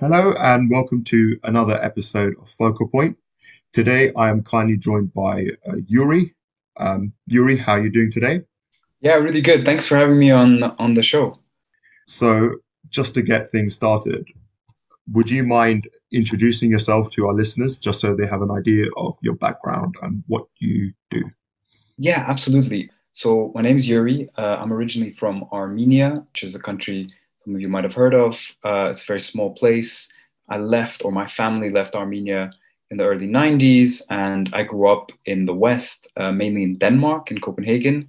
Hello and welcome to another episode of Focal Point. Today I am kindly joined by uh, Yuri. Um, Yuri, how are you doing today? Yeah, really good. Thanks for having me on on the show. So, just to get things started, would you mind introducing yourself to our listeners just so they have an idea of your background and what you do? Yeah, absolutely. So, my name is Yuri. Uh, I'm originally from Armenia, which is a country some of you might have heard of. Uh, it's a very small place. I left, or my family left Armenia in the early 90s, and I grew up in the West, uh, mainly in Denmark, in Copenhagen.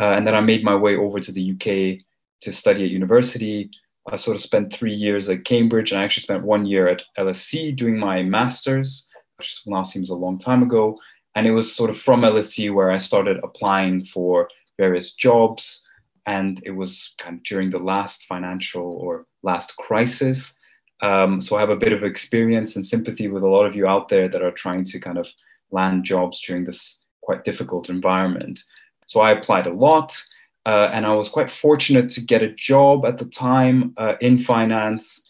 Uh, and then I made my way over to the UK to study at university. I sort of spent three years at Cambridge, and I actually spent one year at LSE doing my master's, which now seems a long time ago. And it was sort of from LSE where I started applying for various jobs and it was kind of during the last financial or last crisis. Um, so I have a bit of experience and sympathy with a lot of you out there that are trying to kind of land jobs during this quite difficult environment. So I applied a lot, uh, and I was quite fortunate to get a job at the time uh, in finance.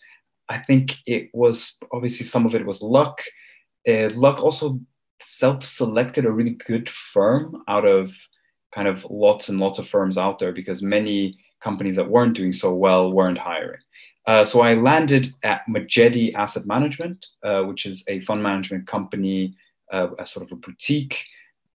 I think it was obviously some of it was luck. Uh, luck also self-selected a really good firm out of kind of lots and lots of firms out there because many companies that weren't doing so well weren't hiring. Uh, so I landed at Majedie Asset Management, uh, which is a fund management company, uh, a sort of a boutique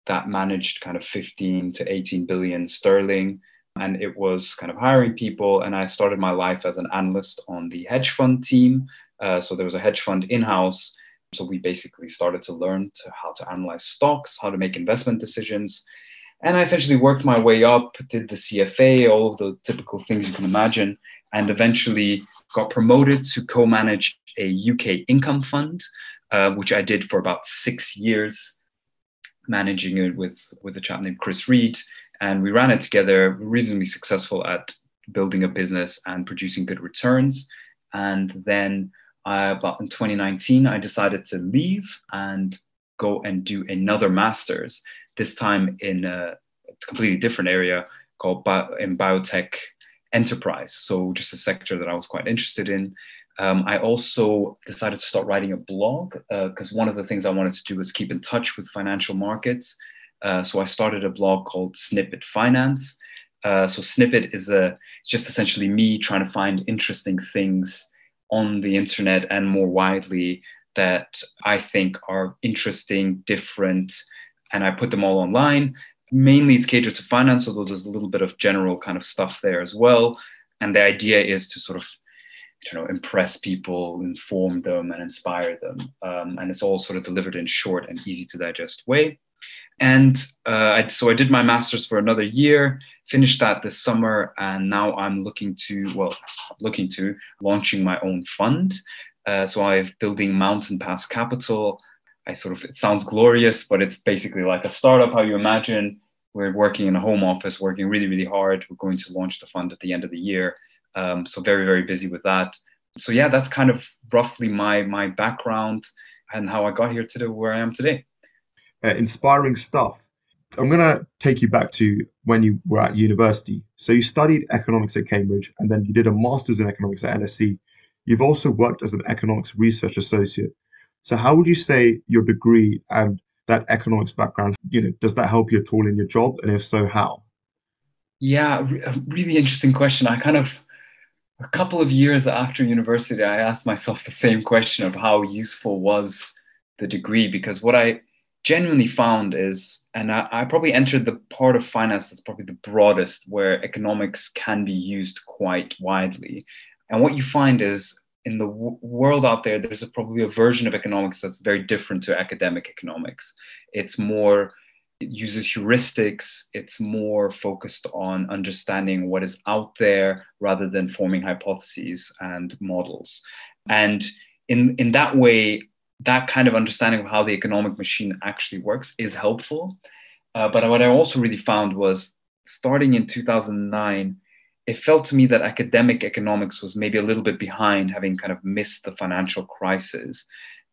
that managed kind of 15 to 18 billion sterling. And it was kind of hiring people. And I started my life as an analyst on the hedge fund team. Uh, so there was a hedge fund in house. So we basically started to learn to how to analyze stocks, how to make investment decisions. And I essentially worked my way up, did the CFA, all of the typical things you can imagine, and eventually got promoted to co manage a UK income fund, uh, which I did for about six years, managing it with, with a chap named Chris Reid. And we ran it together, reasonably successful at building a business and producing good returns. And then uh, about in 2019, I decided to leave and go and do another master's this time in a completely different area called bio, in biotech enterprise. So just a sector that I was quite interested in. Um, I also decided to start writing a blog because uh, one of the things I wanted to do was keep in touch with financial markets. Uh, so I started a blog called Snippet Finance. Uh, so Snippet is a it's just essentially me trying to find interesting things on the internet and more widely that I think are interesting, different, and I put them all online. Mainly it's catered to finance, although there's a little bit of general kind of stuff there as well. And the idea is to sort of, you know, impress people, inform them, and inspire them. Um, and it's all sort of delivered in short and easy to digest way. And uh, I, so I did my master's for another year, finished that this summer, and now I'm looking to, well, looking to launching my own fund. Uh, so I'm building Mountain Pass Capital, I sort of, it sounds glorious, but it's basically like a startup, how you imagine. We're working in a home office, working really, really hard. We're going to launch the fund at the end of the year. Um, so very, very busy with that. So yeah, that's kind of roughly my my background and how I got here to where I am today. Uh, inspiring stuff. I'm going to take you back to when you were at university. So you studied economics at Cambridge and then you did a master's in economics at LSE. You've also worked as an economics research associate so how would you say your degree and that economics background, you know, does that help you at all in your job? And if so, how? Yeah, really interesting question. I kind of, a couple of years after university, I asked myself the same question of how useful was the degree because what I genuinely found is, and I, I, probably entered the part of finance that's probably the broadest, where economics can be used quite widely. And what you find is in the w- world out there, there's a, probably a version of economics that's very different to academic economics. It's more, it uses heuristics, it's more focused on understanding what is out there rather than forming hypotheses and models. And in, in that way, that kind of understanding of how the economic machine actually works is helpful. Uh, but what I also really found was starting in 2009, it felt to me that academic economics was maybe a little bit behind, having kind of missed the financial crisis.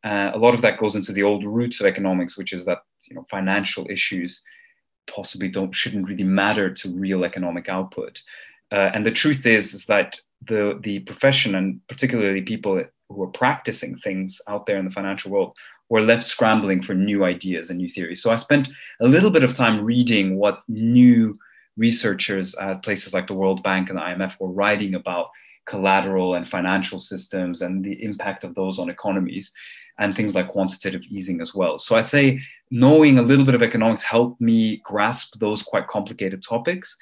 Uh, a lot of that goes into the old roots of economics, which is that you know financial issues possibly don't shouldn't really matter to real economic output. Uh, and the truth is is that the the profession and particularly people who are practicing things out there in the financial world were left scrambling for new ideas and new theories. So I spent a little bit of time reading what new researchers at places like the World Bank and the IMF were writing about collateral and financial systems and the impact of those on economies and things like quantitative easing as well. So I'd say knowing a little bit of economics helped me grasp those quite complicated topics.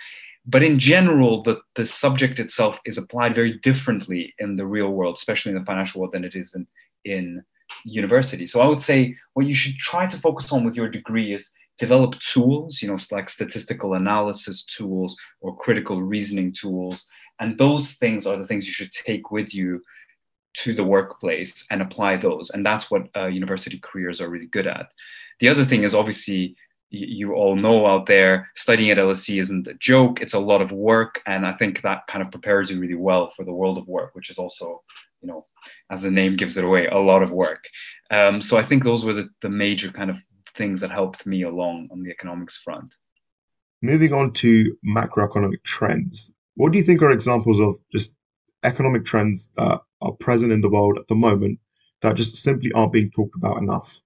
But in general, the, the subject itself is applied very differently in the real world, especially in the financial world, than it is in, in university. So I would say what you should try to focus on with your degree is develop tools, you know, like statistical analysis tools or critical reasoning tools. And those things are the things you should take with you to the workplace and apply those. And that's what uh, university careers are really good at. The other thing is obviously you all know out there studying at LSE isn't a joke. It's a lot of work. And I think that kind of prepares you really well for the world of work, which is also, you know, as the name gives it away, a lot of work. Um, so I think those were the, the major kind of things that helped me along on the economics front. Moving on to macroeconomic trends, what do you think are examples of just economic trends that are present in the world at the moment that just simply aren't being talked about enough?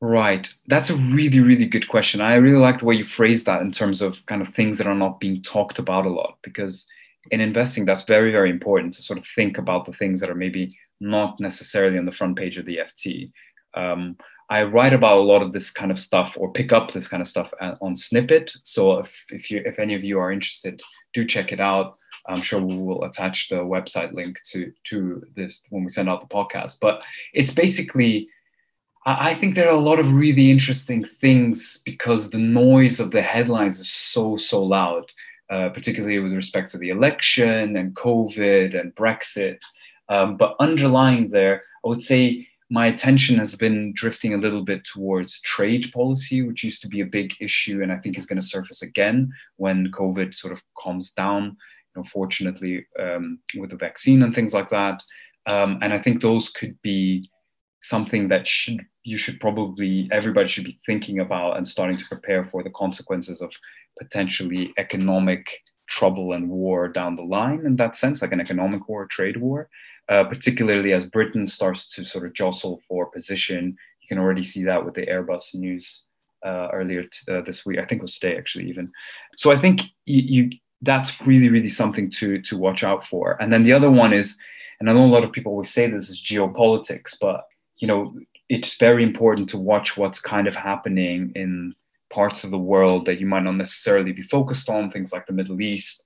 Right. That's a really, really good question. I really like the way you phrase that in terms of kind of things that are not being talked about a lot, because in investing, that's very, very important to sort of think about the things that are maybe not necessarily on the front page of the FT. Um, I write about a lot of this kind of stuff or pick up this kind of stuff on Snippet. So if, if you if any of you are interested, do check it out. I'm sure we will attach the website link to to this when we send out the podcast. But it's basically I think there are a lot of really interesting things because the noise of the headlines is so, so loud, uh, particularly with respect to the election and COVID and Brexit. Um, but underlying there, I would say my attention has been drifting a little bit towards trade policy, which used to be a big issue and I think is going to surface again when COVID sort of calms down, you know, fortunately, um, with the vaccine and things like that. Um, and I think those could be something that should you should probably everybody should be thinking about and starting to prepare for the consequences of potentially economic trouble and war down the line in that sense like an economic war trade war. Uh, particularly as britain starts to sort of jostle for position you can already see that with the airbus news uh, earlier t- uh, this week i think it was today actually even. So i think you, you that's really really something to to watch out for. And then the other one is and i know a lot of people always say this is geopolitics but you know, it's very important to watch what's kind of happening in parts of the world that you might not necessarily be focused on, things like the Middle East,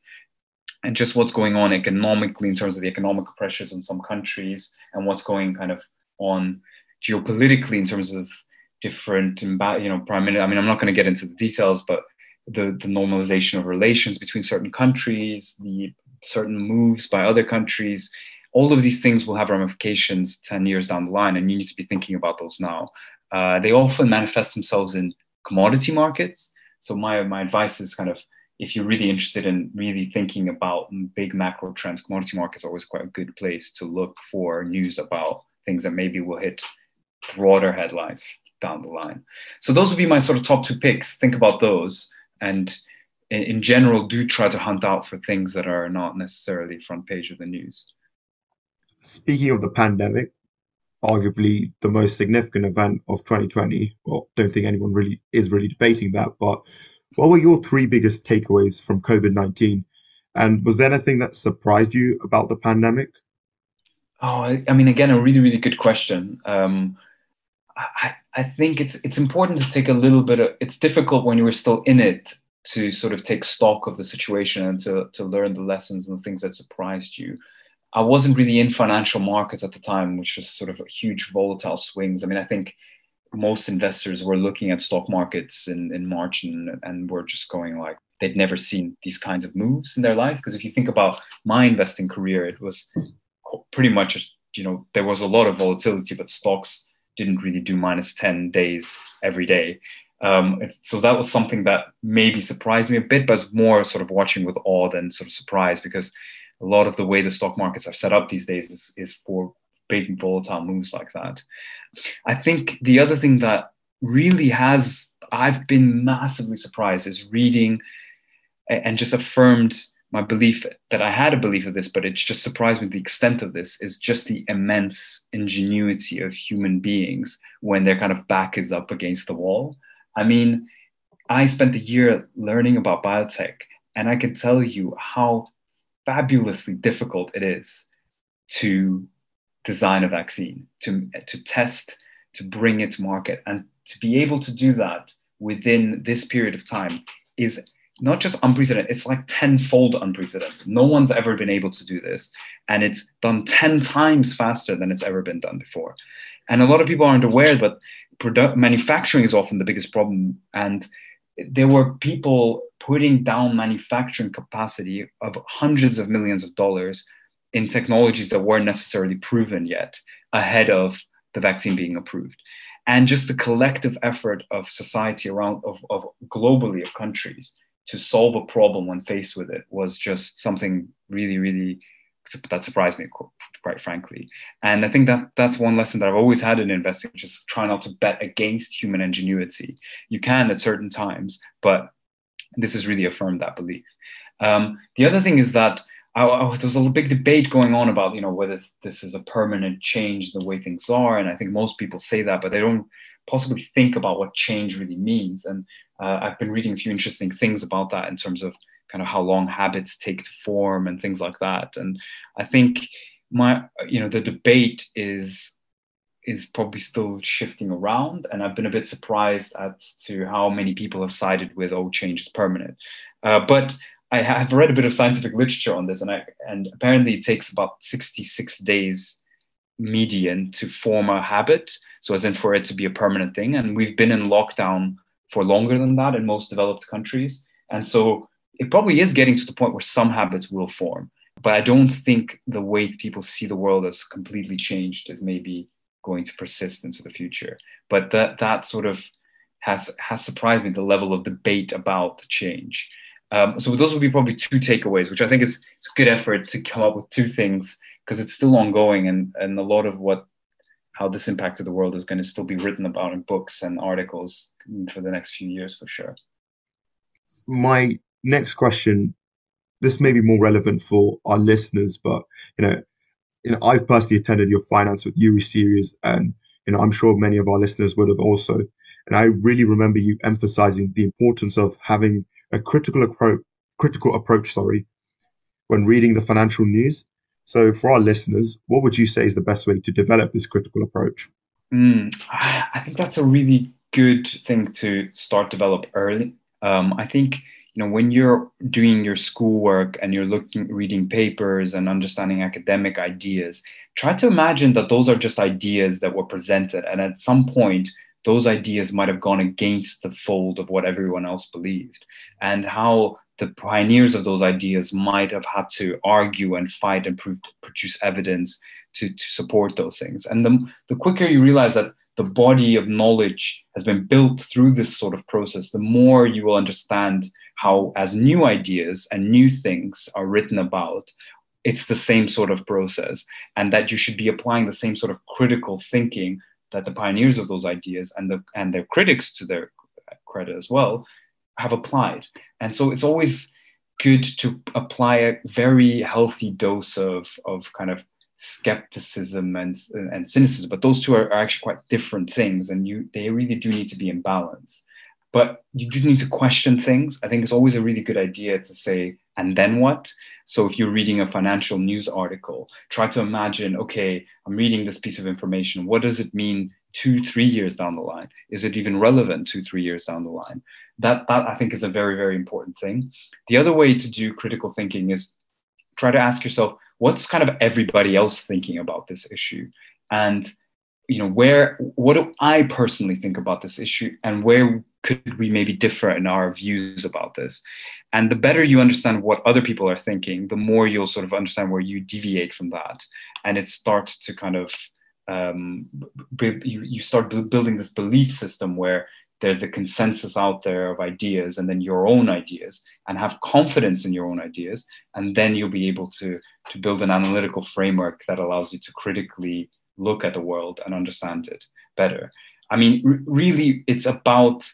and just what's going on economically in terms of the economic pressures in some countries and what's going kind of on geopolitically in terms of different, you know, prime minister. I mean, I'm not going to get into the details, but the, the normalization of relations between certain countries, the certain moves by other countries, all of these things will have ramifications 10 years down the line, and you need to be thinking about those now. Uh, they often manifest themselves in commodity markets. So, my, my advice is kind of if you're really interested in really thinking about big macro trends, commodity markets are always quite a good place to look for news about things that maybe will hit broader headlines down the line. So, those would be my sort of top two picks. Think about those. And in, in general, do try to hunt out for things that are not necessarily front page of the news speaking of the pandemic, arguably the most significant event of 2020. Well, don't think anyone really is really debating that, but what were your three biggest takeaways from COVID 19? And was there anything that surprised you about the pandemic? Oh, I mean, again, a really, really good question. Um, I, I think it's it's important to take a little bit of. It's difficult when you were still in it to sort of take stock of the situation and to to learn the lessons and the things that surprised you. I wasn't really in financial markets at the time, which was sort of huge volatile swings. I mean, I think most investors were looking at stock markets in, in March and, and were just going like they'd never seen these kinds of moves in their life. Because if you think about my investing career, it was pretty much, you know, there was a lot of volatility, but stocks didn't really do minus 10 days every day. Um, so that was something that maybe surprised me a bit, but more sort of watching with awe than sort of surprise because a lot of the way the stock markets are set up these days is, is for big volatile moves like that. I think the other thing that really has I've been massively surprised is reading and just affirmed my belief that I had a belief of this, but it just surprised me the extent of this is just the immense ingenuity of human beings when their kind of back is up against the wall. I mean, I spent a year learning about biotech, and I can tell you how fabulously difficult it is to design a vaccine, to, to test, to bring it to market. And to be able to do that within this period of time is not just unprecedented, it's like tenfold unprecedented. No one's ever been able to do this. And it's done 10 times faster than it's ever been done before. And a lot of people aren't aware, but manufacturing is often the biggest problem. And there were people putting down manufacturing capacity of hundreds of millions of dollars in technologies that weren't necessarily proven yet ahead of the vaccine being approved. And just the collective effort of society around of, of globally of countries to solve a problem when faced with it was just something really really that surprised me quite frankly. And i think that that's one lesson that i've always had in investing which is try not to bet against human ingenuity. You can at certain times but this has really affirmed that belief. Um, the other thing is that I, I, there was a big debate going on about you know whether this is a permanent change in the way things are, and I think most people say that, but they don't possibly think about what change really means. And uh, I've been reading a few interesting things about that in terms of kind of how long habits take to form and things like that. And I think my you know the debate is is probably still shifting around, and I've been a bit surprised as to how many people have sided with "oh, change is permanent." Uh, but I have read a bit of scientific literature on this, and I and apparently it takes about 66 days median to form a habit. So as in for it to be a permanent thing. And we've been in lockdown for longer than that in most developed countries. And so it probably is getting to the point where some habits will form. But I don't think the way people see the world has completely changed is maybe going to persist into the future. But that that sort of has has surprised me the level of debate about the change. Um, so those would be probably two takeaways, which I think is it's a good effort to come up with two things because it's still ongoing and and a lot of what how this impacted the world is going to still be written about in books and articles for the next few years for sure. My next question, this may be more relevant for our listeners, but you know, you know, I've personally attended your finance with Yuri series, and you know, I'm sure many of our listeners would have also. And I really remember you emphasizing the importance of having a critical approach, critical approach, sorry, when reading the financial news. So, for our listeners, what would you say is the best way to develop this critical approach? Mm, I think that's a really good thing to start develop early. Um, I think you know when you're doing your schoolwork and you're looking, reading papers and understanding academic ideas, try to imagine that those are just ideas that were presented, and at some point those ideas might have gone against the fold of what everyone else believed, and how the pioneers of those ideas might have had to argue and fight and prove, produce evidence to, to support those things. And the, the quicker you realize that the body of knowledge has been built through this sort of process, the more you will understand how, as new ideas and new things are written about, it's the same sort of process, and that you should be applying the same sort of critical thinking that the pioneers of those ideas and the and their critics to their credit as well have applied. And so it's always good to apply a very healthy dose of, of kind of skepticism and, and cynicism. But those two are, are actually quite different things, and you they really do need to be in balance. But you do need to question things. I think it's always a really good idea to say, and then what? So if you're reading a financial news article, try to imagine, okay, I'm reading this piece of information. What does it mean two, three years down the line? Is it even relevant two, three years down the line? That, that I think is a very, very important thing. The other way to do critical thinking is try to ask yourself, what's kind of everybody else thinking about this issue? And you know, where what do I personally think about this issue and where could we maybe differ in our views about this? And the better you understand what other people are thinking, the more you'll sort of understand where you deviate from that. And it starts to kind of um, you, you start building this belief system where there's the consensus out there of ideas and then your own ideas and have confidence in your own ideas and then you'll be able to to build an analytical framework that allows you to critically look at the world and understand it better i mean r- really it's about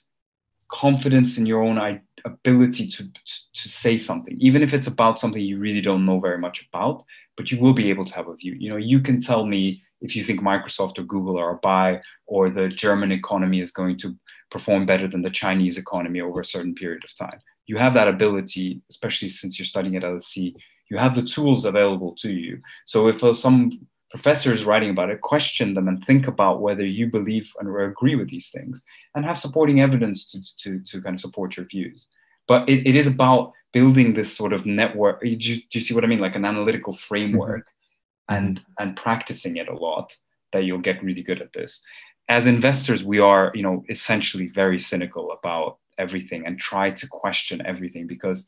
confidence in your own ability to, to say something, even if it's about something you really don't know very much about, but you will be able to have a view. You know, you can tell me if you think Microsoft or Google are a buy or the German economy is going to perform better than the Chinese economy over a certain period of time. You have that ability, especially since you're studying at LSE, you have the tools available to you. So if uh, some professor is writing about it, question them and think about whether you believe and agree with these things and have supporting evidence to, to, to kind of support your views. But it, it is about building this sort of network. Do you, do you see what I mean? Like an analytical framework mm-hmm. and, and practicing it a lot that you'll get really good at this. As investors, we are, you know, essentially very cynical about everything and try to question everything because,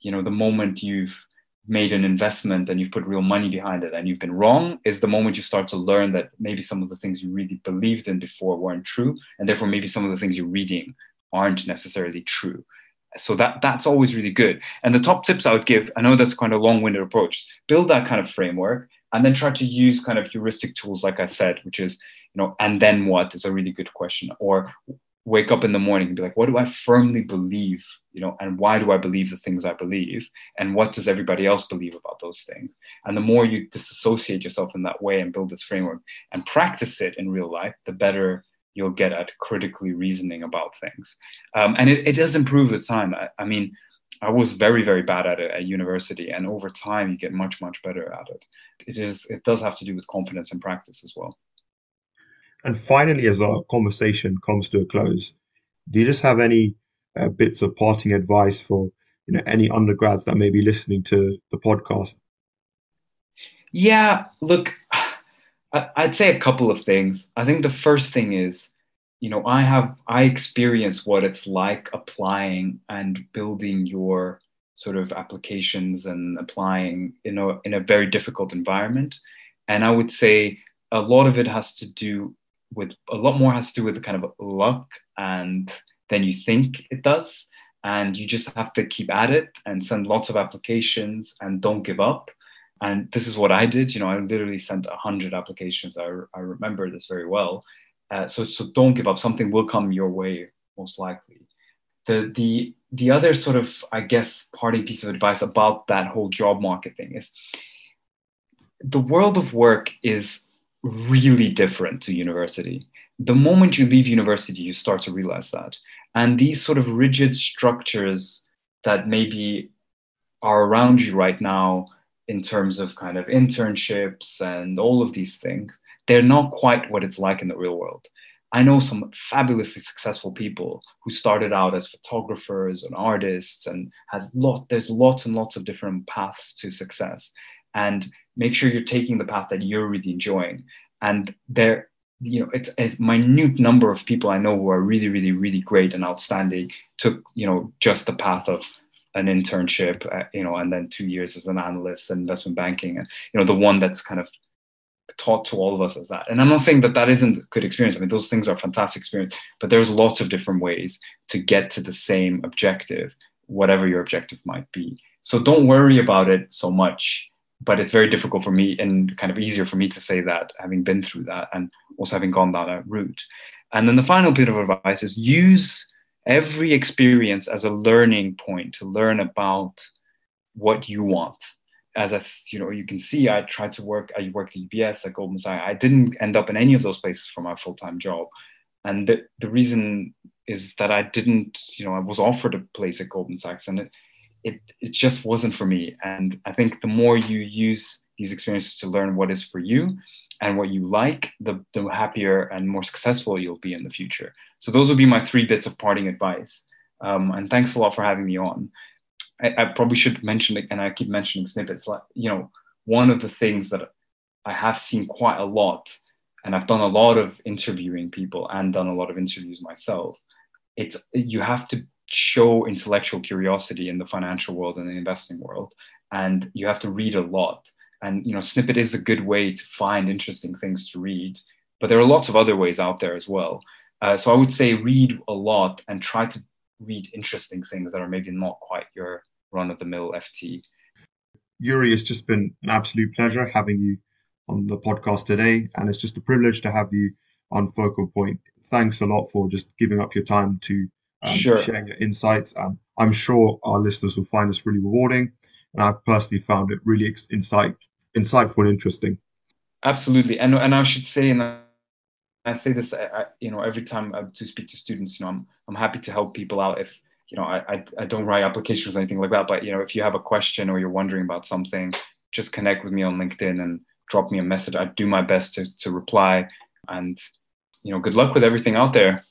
you know, the moment you've made an investment and you've put real money behind it and you've been wrong is the moment you start to learn that maybe some of the things you really believed in before weren't true and therefore maybe some of the things you're reading aren't necessarily true. So that that's always really good. And the top tips i would give i know that's kind of a long-winded approach build that kind of framework and then try to use kind of heuristic tools like i said which is know and then what is a really good question or wake up in the morning and be like, what do I firmly believe, you know, and why do I believe the things I believe, and what does everybody else believe about those things? And the more you disassociate yourself in that way and build this framework and practice it in real life, the better you'll get at critically reasoning about things. Um, and it, it does improve with time. I, I mean, I was very, very bad at it at university, and over time, you get much, much better at it. It is. It does have to do with confidence and practice as well. And finally, as our conversation comes to a close, do you just have any uh, bits of parting advice for you know any undergrads that may be listening to the podcast? Yeah, look, I'd say a couple of things. I think the first thing is, you know, I have I experience what it's like applying and building your sort of applications and applying in a in a very difficult environment. And I would say a lot of it has to do with a lot more has to do with the kind of luck and than you think it does. And you just have to keep at it and send lots of applications and don't give up. And this is what I did. You know, I literally sent a hundred applications. I, I remember this very well. Uh, so so don't give up. Something will come your way most likely. The the the other sort of I guess parting piece of advice about that whole job market thing is the world of work is really different to university. The moment you leave university, you start to realize that. And these sort of rigid structures that maybe are around you right now in terms of kind of internships and all of these things, they're not quite what it's like in the real world. I know some fabulously successful people who started out as photographers and artists and had lot there's lots and lots of different paths to success and make sure you're taking the path that you're really enjoying. And there you know it's a minute number of people i know who are really really really great and outstanding took you know just the path of an internship uh, you know and then two years as an analyst in investment banking. And you know the one that's kind of taught to all of us as that. And i'm not saying that that isn't a good experience. I mean those things are fantastic experience but there's lots of different ways to get to the same objective whatever your objective might be. So don't worry about it so much but it's very difficult for me and kind of easier for me to say that having been through that and also having gone that uh, route. And then the final bit of advice is use every experience as a learning point to learn about what you want. As I, you know, you can see, I tried to work. I worked at UBS, at Goldman Sachs. I didn't end up in any of those places for my full time job, and the, the reason is that I didn't, you know, I was offered a place at Goldman Sachs, and it, it, it just wasn't for me. And I think the more you use these experiences to learn what is for you and what you like, the, the happier and more successful you'll be in the future. So those would be my three bits of parting advice. Um, and thanks a lot for having me on. I, I probably should mention it, and I keep mentioning snippets. Like you know, one of the things that I have seen quite a lot, and I've done a lot of interviewing people and done a lot of interviews myself. It's you have to show intellectual curiosity in the financial world and the investing world and you have to read a lot. And you know snippet is a good way to find interesting things to read but there are lots of other ways out there as well. Uh, so i would say read a lot and try to read interesting things that are maybe not quite your run-of-the-mill ft yuri it's just been an absolute pleasure having you on the podcast today and it's just a privilege to have you on focal point. Thanks a lot for just giving up your time to um, sure. sharing your insights. Um, I'm sure our listeners will find this really rewarding, and I've personally found it really insight, insightful and interesting. Absolutely, and and I should say, and I say this, I, you know, every time I to speak to students, you know, I'm I'm happy to help people out if you know I, I, I don't write applications or anything like that, but you know, if you have a question or you're wondering about something, just connect with me on LinkedIn and drop me a message. I do my best to to reply, and you know, good luck with everything out there.